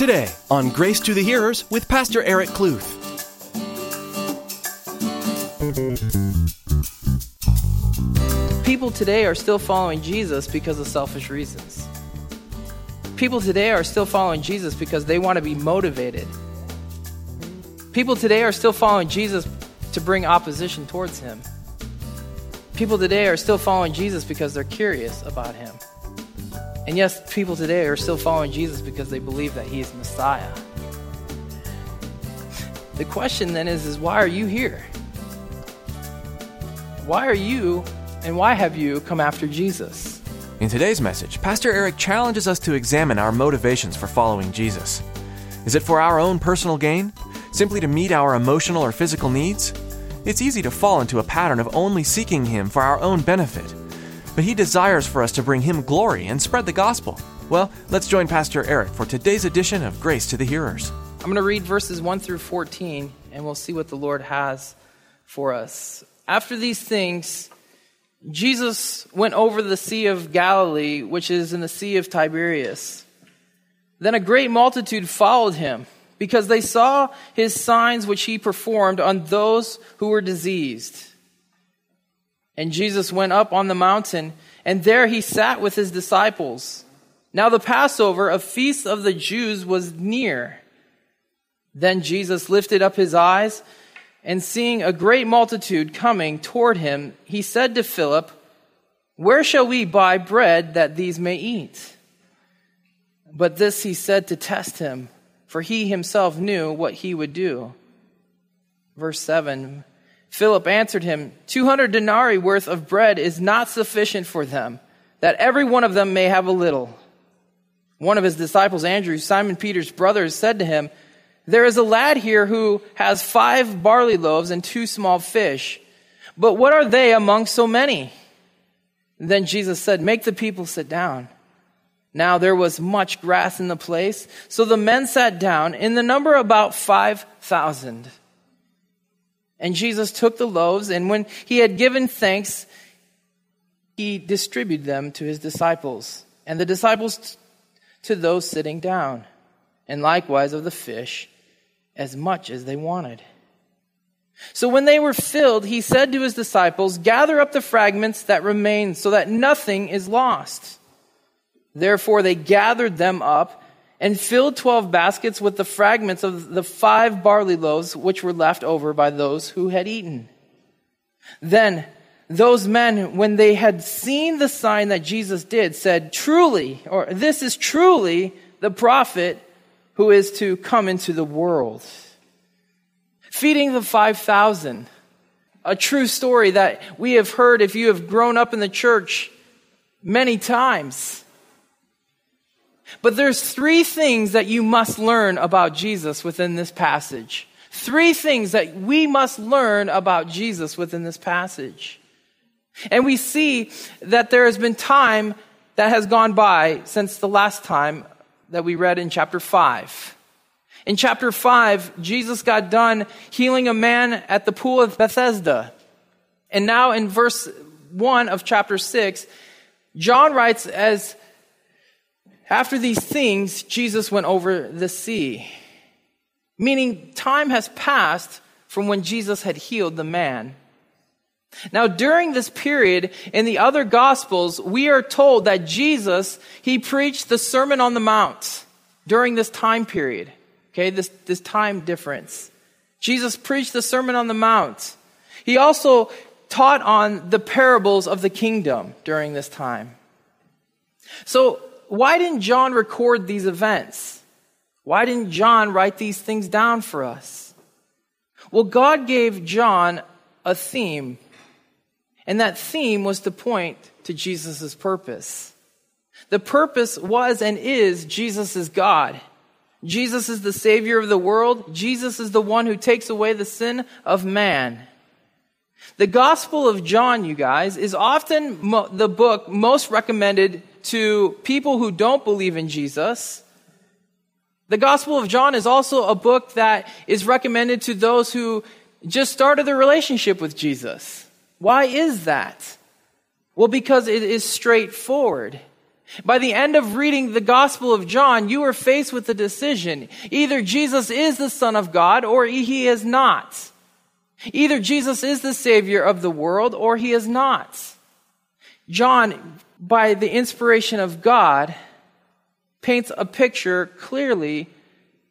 Today on Grace to the Hearers with Pastor Eric Kluth. People today are still following Jesus because of selfish reasons. People today are still following Jesus because they want to be motivated. People today are still following Jesus to bring opposition towards him. People today are still following Jesus because they're curious about him. And yes, people today are still following Jesus because they believe that he is Messiah. The question then is, is why are you here? Why are you and why have you come after Jesus? In today's message, Pastor Eric challenges us to examine our motivations for following Jesus. Is it for our own personal gain? Simply to meet our emotional or physical needs? It's easy to fall into a pattern of only seeking Him for our own benefit. But He desires for us to bring Him glory and spread the gospel. Well, let's join Pastor Eric for today's edition of Grace to the Hearers. I'm going to read verses 1 through 14, and we'll see what the Lord has for us. After these things, Jesus went over the Sea of Galilee, which is in the Sea of Tiberias. Then a great multitude followed him, because they saw his signs which he performed on those who were diseased. And Jesus went up on the mountain, and there he sat with his disciples. Now the Passover, a feast of the Jews, was near. Then Jesus lifted up his eyes and seeing a great multitude coming toward him, he said to Philip, Where shall we buy bread that these may eat? But this he said to test him, for he himself knew what he would do. Verse 7 Philip answered him, Two hundred denarii worth of bread is not sufficient for them, that every one of them may have a little. One of his disciples, Andrew, Simon Peter's brother, said to him, there is a lad here who has five barley loaves and two small fish. But what are they among so many? Then Jesus said, Make the people sit down. Now there was much grass in the place, so the men sat down, in the number about 5,000. And Jesus took the loaves, and when he had given thanks, he distributed them to his disciples, and the disciples to those sitting down, and likewise of the fish as much as they wanted. So when they were filled, he said to his disciples, Gather up the fragments that remain so that nothing is lost. Therefore they gathered them up and filled twelve baskets with the fragments of the five barley loaves which were left over by those who had eaten. Then those men, when they had seen the sign that Jesus did, said, Truly, or this is truly the prophet who is to come into the world. Feeding the 5,000, a true story that we have heard if you have grown up in the church many times. But there's three things that you must learn about Jesus within this passage. Three things that we must learn about Jesus within this passage. And we see that there has been time that has gone by since the last time that we read in chapter 5. In chapter 5, Jesus got done healing a man at the pool of Bethesda. And now in verse 1 of chapter 6, John writes as after these things, Jesus went over the sea. Meaning, time has passed from when Jesus had healed the man. Now, during this period in the other gospels, we are told that Jesus, he preached the Sermon on the Mount during this time period. Okay, this, this time difference. Jesus preached the Sermon on the Mount. He also taught on the parables of the kingdom during this time. So, why didn't John record these events? Why didn't John write these things down for us? Well, God gave John a theme and that theme was to point to Jesus' purpose. The purpose was and is Jesus is God. Jesus is the Savior of the world. Jesus is the one who takes away the sin of man. The Gospel of John, you guys, is often mo- the book most recommended to people who don't believe in Jesus. The Gospel of John is also a book that is recommended to those who just started their relationship with Jesus. Why is that? Well, because it is straightforward. By the end of reading the Gospel of John, you are faced with a decision. Either Jesus is the Son of God or he is not. Either Jesus is the Savior of the world or he is not. John, by the inspiration of God, paints a picture clearly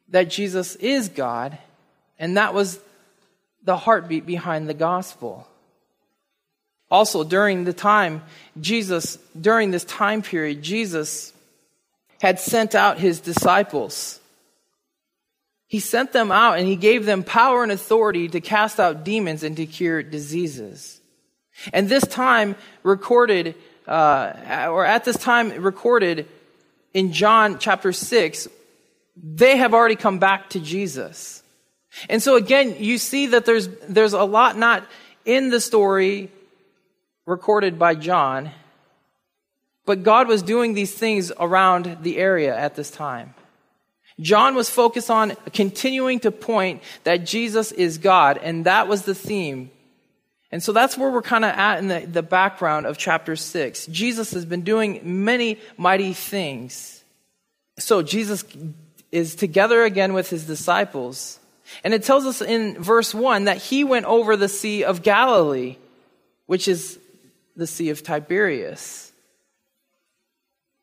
that Jesus is God, and that was the heartbeat behind the gospel. Also, during the time, Jesus, during this time period, Jesus had sent out his disciples. He sent them out and he gave them power and authority to cast out demons and to cure diseases. And this time recorded, uh, or at this time recorded in John chapter 6, they have already come back to Jesus. And so again, you see that there's, there's a lot not in the story recorded by John, but God was doing these things around the area at this time. John was focused on continuing to point that Jesus is God, and that was the theme. And so that's where we're kind of at in the, the background of chapter 6. Jesus has been doing many mighty things. So Jesus is together again with his disciples. And it tells us in verse 1 that he went over the Sea of Galilee, which is the Sea of Tiberias.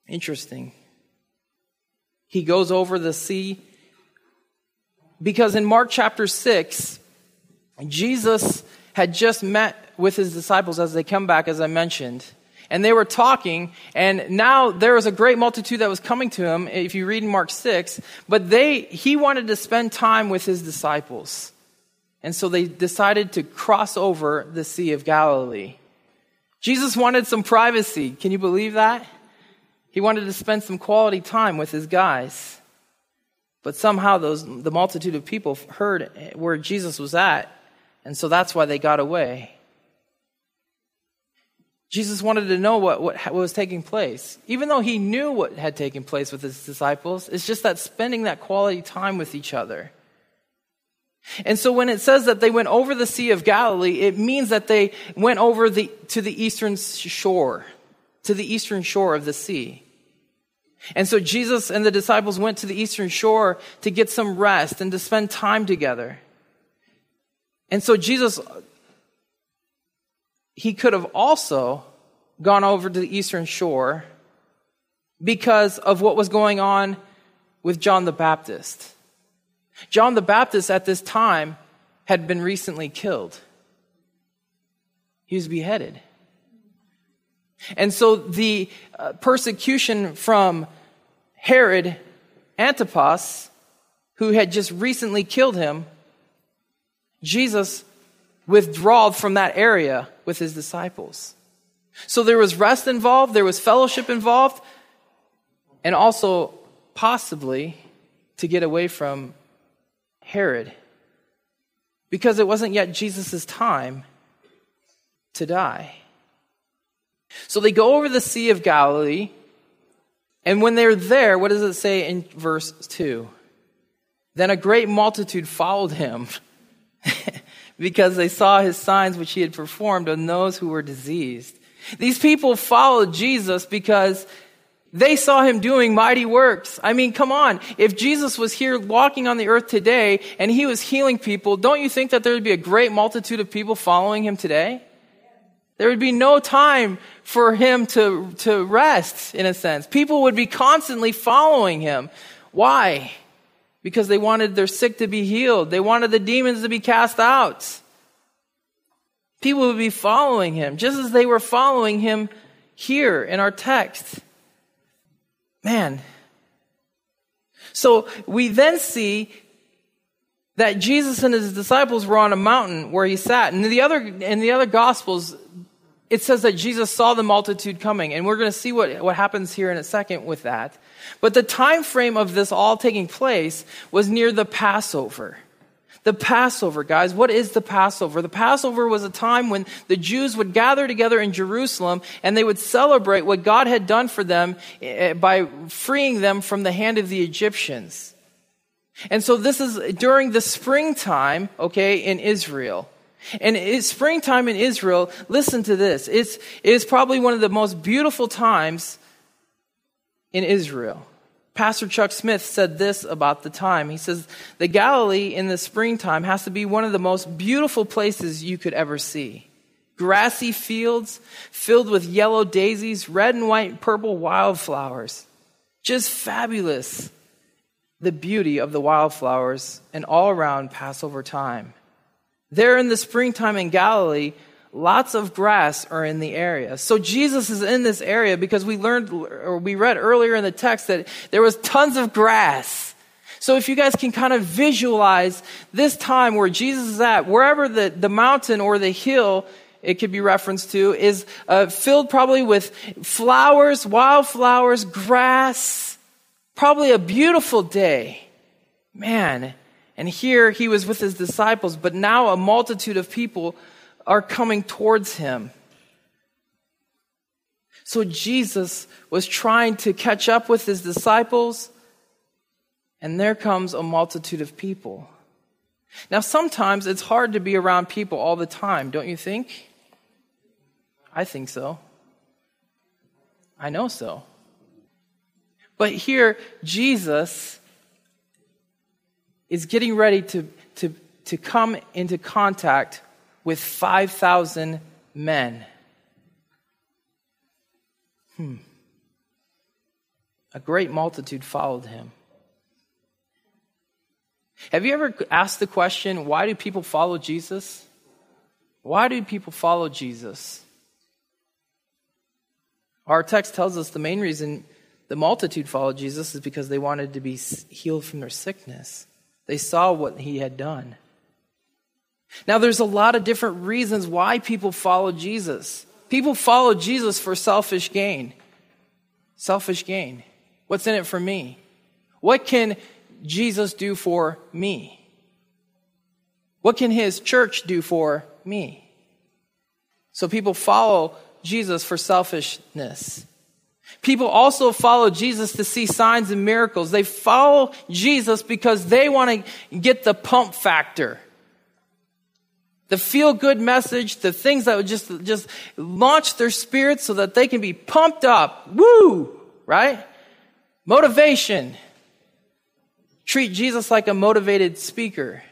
Interesting. He goes over the sea because in Mark chapter 6, Jesus had just met with his disciples as they come back, as I mentioned. And they were talking, and now there was a great multitude that was coming to him, if you read in Mark 6, but they, he wanted to spend time with his disciples. And so they decided to cross over the Sea of Galilee. Jesus wanted some privacy. Can you believe that? He wanted to spend some quality time with his guys. But somehow those, the multitude of people heard where Jesus was at, and so that's why they got away. Jesus wanted to know what, what, what was taking place. Even though he knew what had taken place with his disciples, it's just that spending that quality time with each other. And so when it says that they went over the Sea of Galilee, it means that they went over the, to the eastern shore, to the eastern shore of the sea. And so Jesus and the disciples went to the eastern shore to get some rest and to spend time together. And so Jesus, he could have also gone over to the eastern shore because of what was going on with John the Baptist. John the Baptist at this time had been recently killed. He was beheaded. And so the uh, persecution from Herod Antipas, who had just recently killed him, Jesus withdrawed from that area with his disciples. So there was rest involved, there was fellowship involved, and also possibly to get away from Herod because it wasn't yet Jesus' time to die. So they go over the Sea of Galilee, and when they're there, what does it say in verse 2? Then a great multitude followed him because they saw his signs which he had performed on those who were diseased. These people followed Jesus because they saw him doing mighty works. I mean, come on. If Jesus was here walking on the earth today and he was healing people, don't you think that there would be a great multitude of people following him today? There would be no time for him to, to rest, in a sense. People would be constantly following him. Why? Because they wanted their sick to be healed. They wanted the demons to be cast out. People would be following him, just as they were following him here in our text. Man. So we then see that Jesus and his disciples were on a mountain where he sat. And in the other, in the other gospels, it says that Jesus saw the multitude coming. And we're going to see what, what happens here in a second with that. But the time frame of this all taking place was near the Passover. The Passover, guys, what is the Passover? The Passover was a time when the Jews would gather together in Jerusalem and they would celebrate what God had done for them eh, by freeing them from the hand of the Egyptians. And so this is during the springtime, okay, in Israel. And it's springtime in Israel. Listen to this. It's, it's probably one of the most beautiful times in Israel. Pastor Chuck Smith said this about the time. He says, The Galilee in the springtime has to be one of the most beautiful places you could ever see. Grassy fields filled with yellow daisies, red and white and purple wildflowers. Just fabulous. The beauty of the wildflowers and all around Passover time. There in the springtime in Galilee, lots of grass are in the area. So Jesus is in this area because we learned or we read earlier in the text that there was tons of grass. So if you guys can kind of visualize this time where Jesus is at, wherever the, the mountain or the hill it could be referenced to is uh, filled probably with flowers, wildflowers, grass, probably a beautiful day. Man, and here he was with his disciples, but now a multitude of people are coming towards him. So Jesus was trying to catch up with his disciples, and there comes a multitude of people. Now, sometimes it's hard to be around people all the time, don't you think? I think so. I know so. But here, Jesus is getting ready to, to, to come into contact with 5,000 men. Hmm. A great multitude followed him. Have you ever asked the question, why do people follow Jesus? Why do people follow Jesus? Our text tells us the main reason the multitude followed Jesus is because they wanted to be healed from their sickness. They saw what he had done. Now, there's a lot of different reasons why people follow Jesus. People follow Jesus for selfish gain. Selfish gain. What's in it for me? What can Jesus do for me? What can his church do for me? So people follow Jesus for selfishness. People also follow Jesus to see signs and miracles. They follow Jesus because they want to get the pump factor the feel good message, the things that would just, just launch their spirits so that they can be pumped up. Woo! Right? Motivation. Treat Jesus like a motivated speaker.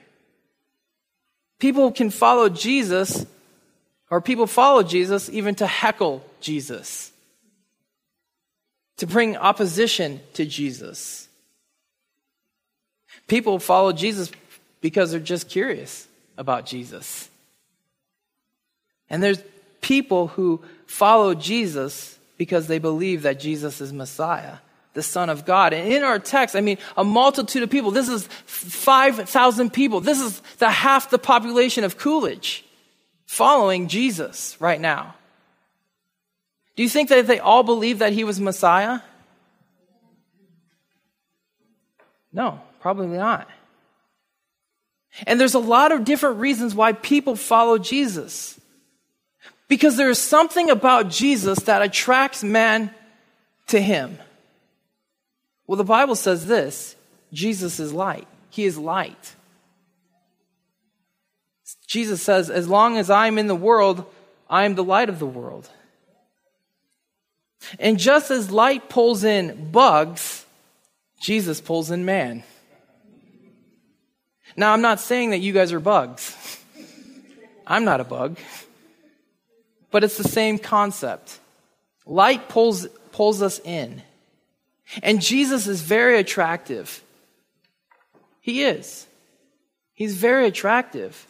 People can follow Jesus, or people follow Jesus even to heckle Jesus, to bring opposition to Jesus. People follow Jesus because they're just curious about Jesus. And there's people who follow Jesus because they believe that Jesus is Messiah, the Son of God. And in our text, I mean, a multitude of people. This is 5,000 people. This is the half the population of Coolidge following Jesus right now. Do you think that they all believe that he was Messiah? No, probably not. And there's a lot of different reasons why people follow Jesus. Because there is something about Jesus that attracts man to him. Well, the Bible says this Jesus is light. He is light. Jesus says, As long as I am in the world, I am the light of the world. And just as light pulls in bugs, Jesus pulls in man. Now, I'm not saying that you guys are bugs. I'm not a bug. But it's the same concept. Light pulls, pulls us in. And Jesus is very attractive. He is. He's very attractive.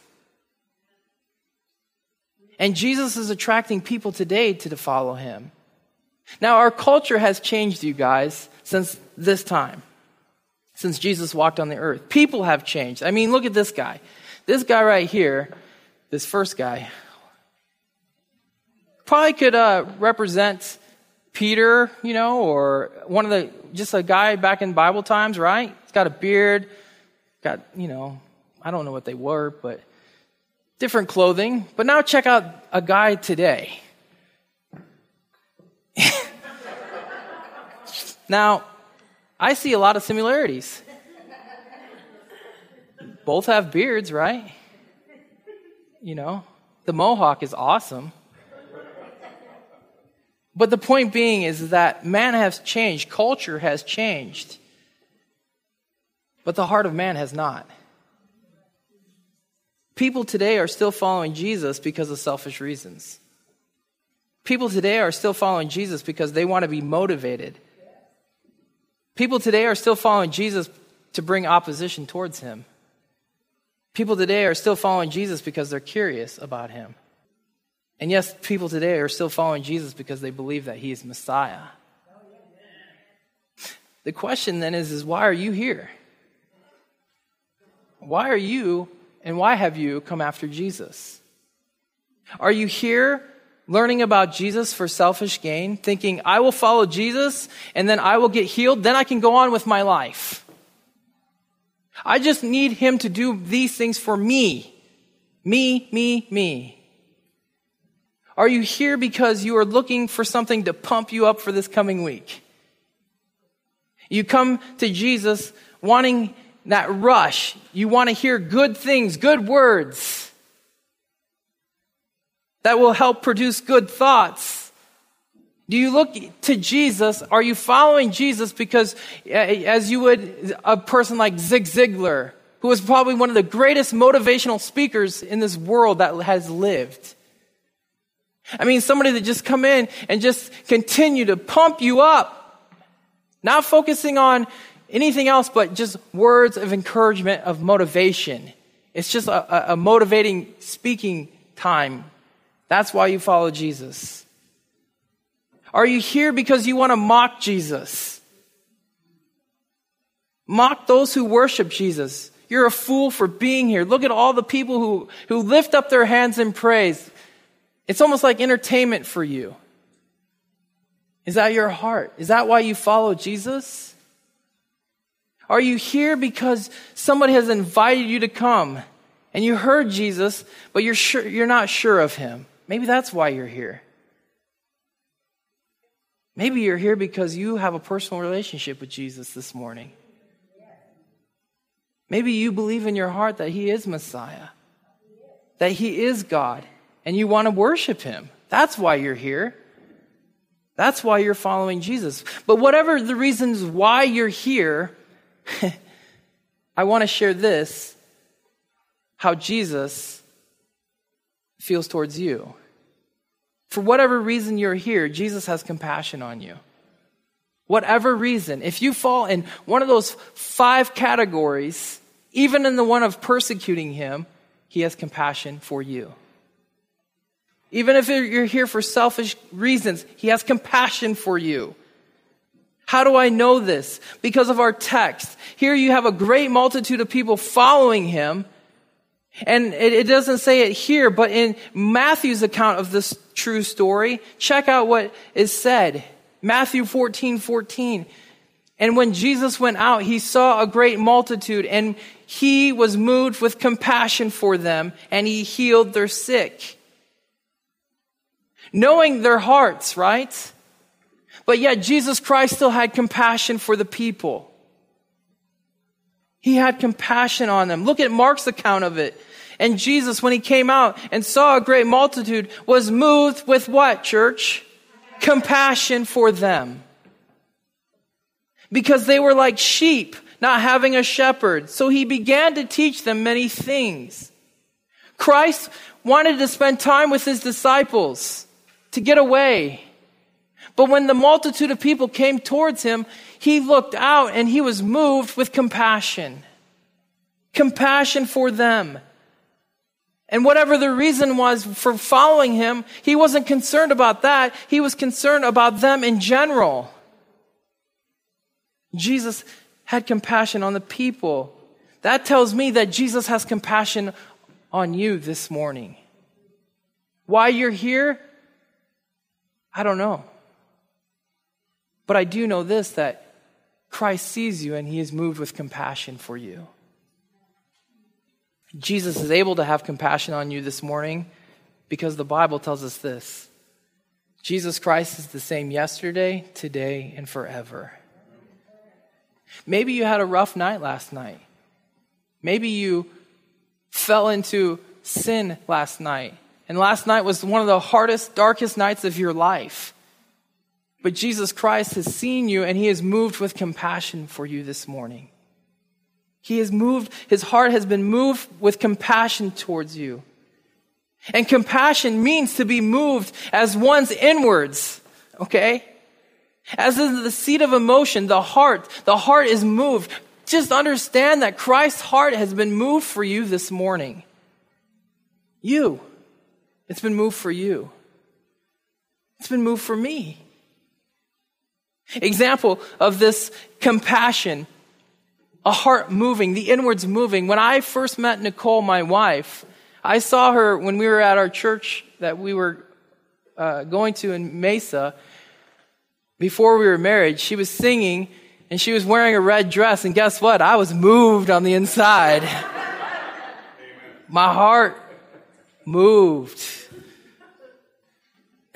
And Jesus is attracting people today to follow him. Now, our culture has changed, you guys, since this time since Jesus walked on the earth. People have changed. I mean, look at this guy. This guy right here, this first guy, probably could uh, represent Peter, you know, or one of the, just a guy back in Bible times, right? He's got a beard, got, you know, I don't know what they were, but different clothing. But now check out a guy today. now, I see a lot of similarities. Both have beards, right? You know, the mohawk is awesome. But the point being is that man has changed, culture has changed, but the heart of man has not. People today are still following Jesus because of selfish reasons. People today are still following Jesus because they want to be motivated. People today are still following Jesus to bring opposition towards him. People today are still following Jesus because they're curious about him. And yes, people today are still following Jesus because they believe that he is Messiah. The question then is, is why are you here? Why are you and why have you come after Jesus? Are you here learning about Jesus for selfish gain, thinking, I will follow Jesus and then I will get healed, then I can go on with my life? I just need him to do these things for me. Me, me, me. Are you here because you are looking for something to pump you up for this coming week? You come to Jesus wanting that rush. You want to hear good things, good words that will help produce good thoughts. Do you look to Jesus? Are you following Jesus because, uh, as you would, a person like Zig Ziglar, who was probably one of the greatest motivational speakers in this world that has lived? I mean, somebody that just come in and just continue to pump you up, not focusing on anything else but just words of encouragement, of motivation. It's just a, a motivating speaking time. That's why you follow Jesus. Are you here because you want to mock Jesus? Mock those who worship Jesus. You're a fool for being here. Look at all the people who, who lift up their hands in praise. It's almost like entertainment for you. Is that your heart? Is that why you follow Jesus? Are you here because somebody has invited you to come and you heard Jesus, but you're sure, you're not sure of him? Maybe that's why you're here. Maybe you're here because you have a personal relationship with Jesus this morning. Maybe you believe in your heart that He is Messiah, that He is God, and you want to worship Him. That's why you're here. That's why you're following Jesus. But whatever the reasons why you're here, I want to share this how Jesus feels towards you. For whatever reason you're here, Jesus has compassion on you. Whatever reason, if you fall in one of those five categories, even in the one of persecuting him, he has compassion for you. Even if you're here for selfish reasons, he has compassion for you. How do I know this? Because of our text. Here you have a great multitude of people following him, and it, it, doesn't say it here, but in Matthew's account of this true story, check out what is said. Matthew 14, 14. And when Jesus went out, he saw a great multitude and he was moved with compassion for them and he healed their sick. Knowing their hearts, right? But yet Jesus Christ still had compassion for the people. He had compassion on them. Look at Mark's account of it. And Jesus, when he came out and saw a great multitude, was moved with what, church? Compassion for them. Because they were like sheep, not having a shepherd. So he began to teach them many things. Christ wanted to spend time with his disciples to get away. But when the multitude of people came towards him, he looked out and he was moved with compassion. Compassion for them. And whatever the reason was for following him, he wasn't concerned about that. He was concerned about them in general. Jesus had compassion on the people. That tells me that Jesus has compassion on you this morning. Why you're here? I don't know. But I do know this that Christ sees you and he is moved with compassion for you. Jesus is able to have compassion on you this morning because the Bible tells us this Jesus Christ is the same yesterday, today, and forever. Maybe you had a rough night last night. Maybe you fell into sin last night. And last night was one of the hardest, darkest nights of your life. But Jesus Christ has seen you and he is moved with compassion for you this morning. He is moved, his heart has been moved with compassion towards you. And compassion means to be moved as one's inwards, okay? As in the seat of emotion, the heart, the heart is moved. Just understand that Christ's heart has been moved for you this morning. You. It's been moved for you. It's been moved for me. Example of this compassion, a heart moving, the inwards moving. When I first met Nicole, my wife, I saw her when we were at our church that we were uh, going to in Mesa. Before we were married, she was singing and she was wearing a red dress. And guess what? I was moved on the inside. My heart moved.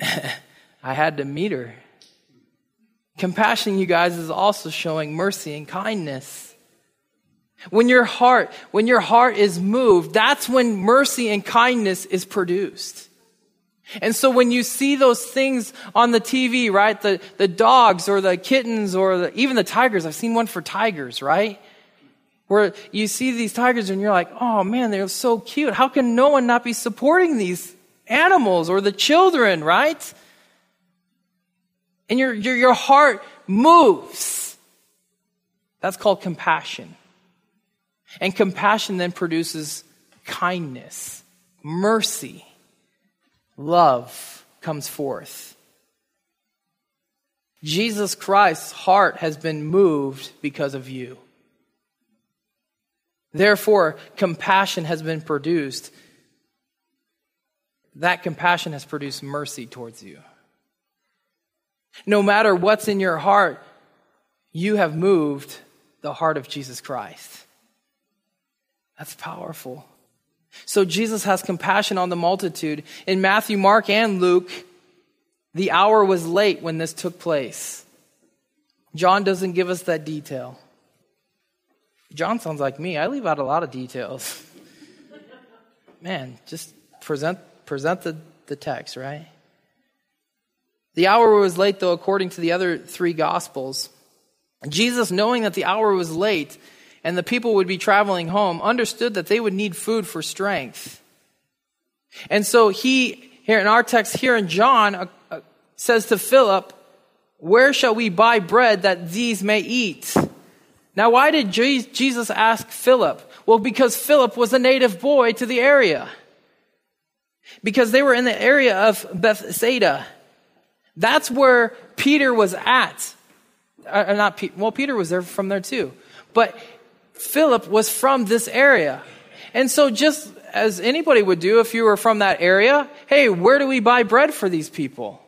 I had to meet her. Compassion, you guys, is also showing mercy and kindness. When your heart, when your heart is moved, that's when mercy and kindness is produced. And so when you see those things on the TV, right? The, the dogs or the kittens or the, even the tigers. I've seen one for tigers, right? Where you see these tigers and you're like, oh man, they're so cute. How can no one not be supporting these animals or the children, right? And your, your, your heart moves. That's called compassion. And compassion then produces kindness, mercy, love comes forth. Jesus Christ's heart has been moved because of you. Therefore, compassion has been produced. That compassion has produced mercy towards you. No matter what's in your heart, you have moved the heart of Jesus Christ. That's powerful. So Jesus has compassion on the multitude. In Matthew, Mark, and Luke, the hour was late when this took place. John doesn't give us that detail. John sounds like me. I leave out a lot of details. Man, just present present the, the text, right? The hour was late, though, according to the other three gospels. Jesus, knowing that the hour was late, and the people would be traveling home understood that they would need food for strength. And so he, here in our text here in John, uh, uh, says to Philip, Where shall we buy bread that these may eat? Now, why did Jesus ask Philip? Well, because Philip was a native boy to the area. Because they were in the area of Bethsaida. That's where Peter was at. Uh, not Pe- well, Peter was there from there too. But Philip was from this area. And so just as anybody would do if you were from that area, hey, where do we buy bread for these people?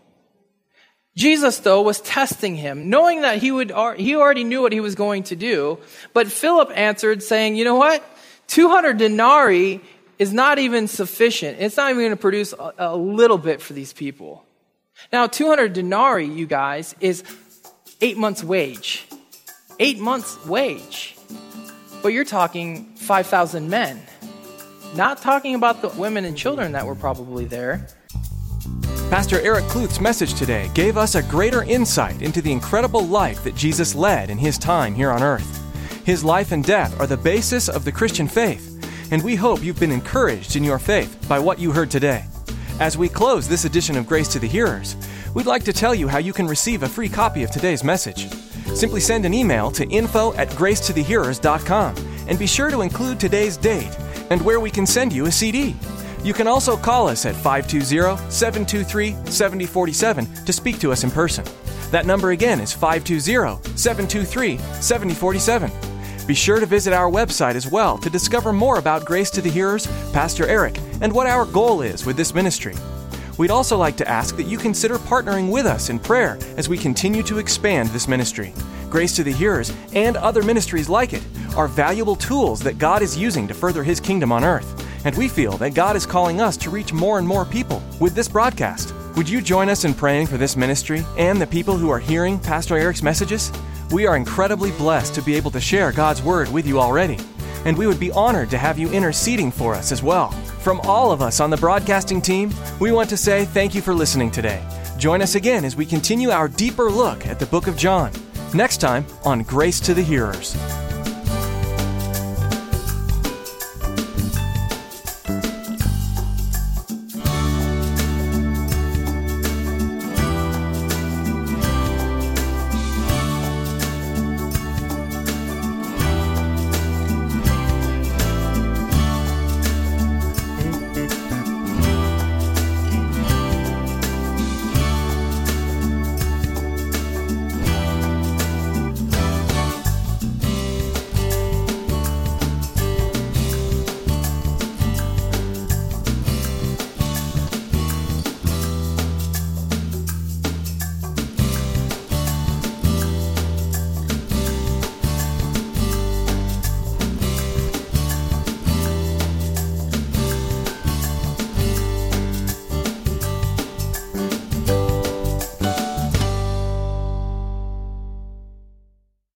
Jesus, though, was testing him, knowing that he would, he already knew what he was going to do. But Philip answered saying, you know what? 200 denarii is not even sufficient. It's not even going to produce a, a little bit for these people. Now, 200 denarii, you guys, is eight months' wage. Eight months' wage. But you're talking 5,000 men. Not talking about the women and children that were probably there. Pastor Eric Kluth's message today gave us a greater insight into the incredible life that Jesus led in his time here on earth. His life and death are the basis of the Christian faith, and we hope you've been encouraged in your faith by what you heard today. As we close this edition of Grace to the Hearers, we'd like to tell you how you can receive a free copy of today's message. Simply send an email to info at gracetothehearers.com and be sure to include today's date and where we can send you a CD. You can also call us at 520 723 7047 to speak to us in person. That number again is 520 723 7047. Be sure to visit our website as well to discover more about Grace to the Hearers, Pastor Eric, and what our goal is with this ministry. We'd also like to ask that you consider partnering with us in prayer as we continue to expand this ministry. Grace to the Hearers and other ministries like it are valuable tools that God is using to further His kingdom on earth. And we feel that God is calling us to reach more and more people with this broadcast. Would you join us in praying for this ministry and the people who are hearing Pastor Eric's messages? We are incredibly blessed to be able to share God's Word with you already and we would be honored to have you interceding for us as well. From all of us on the broadcasting team, we want to say thank you for listening today. Join us again as we continue our deeper look at the book of John. Next time on Grace to the Hearers.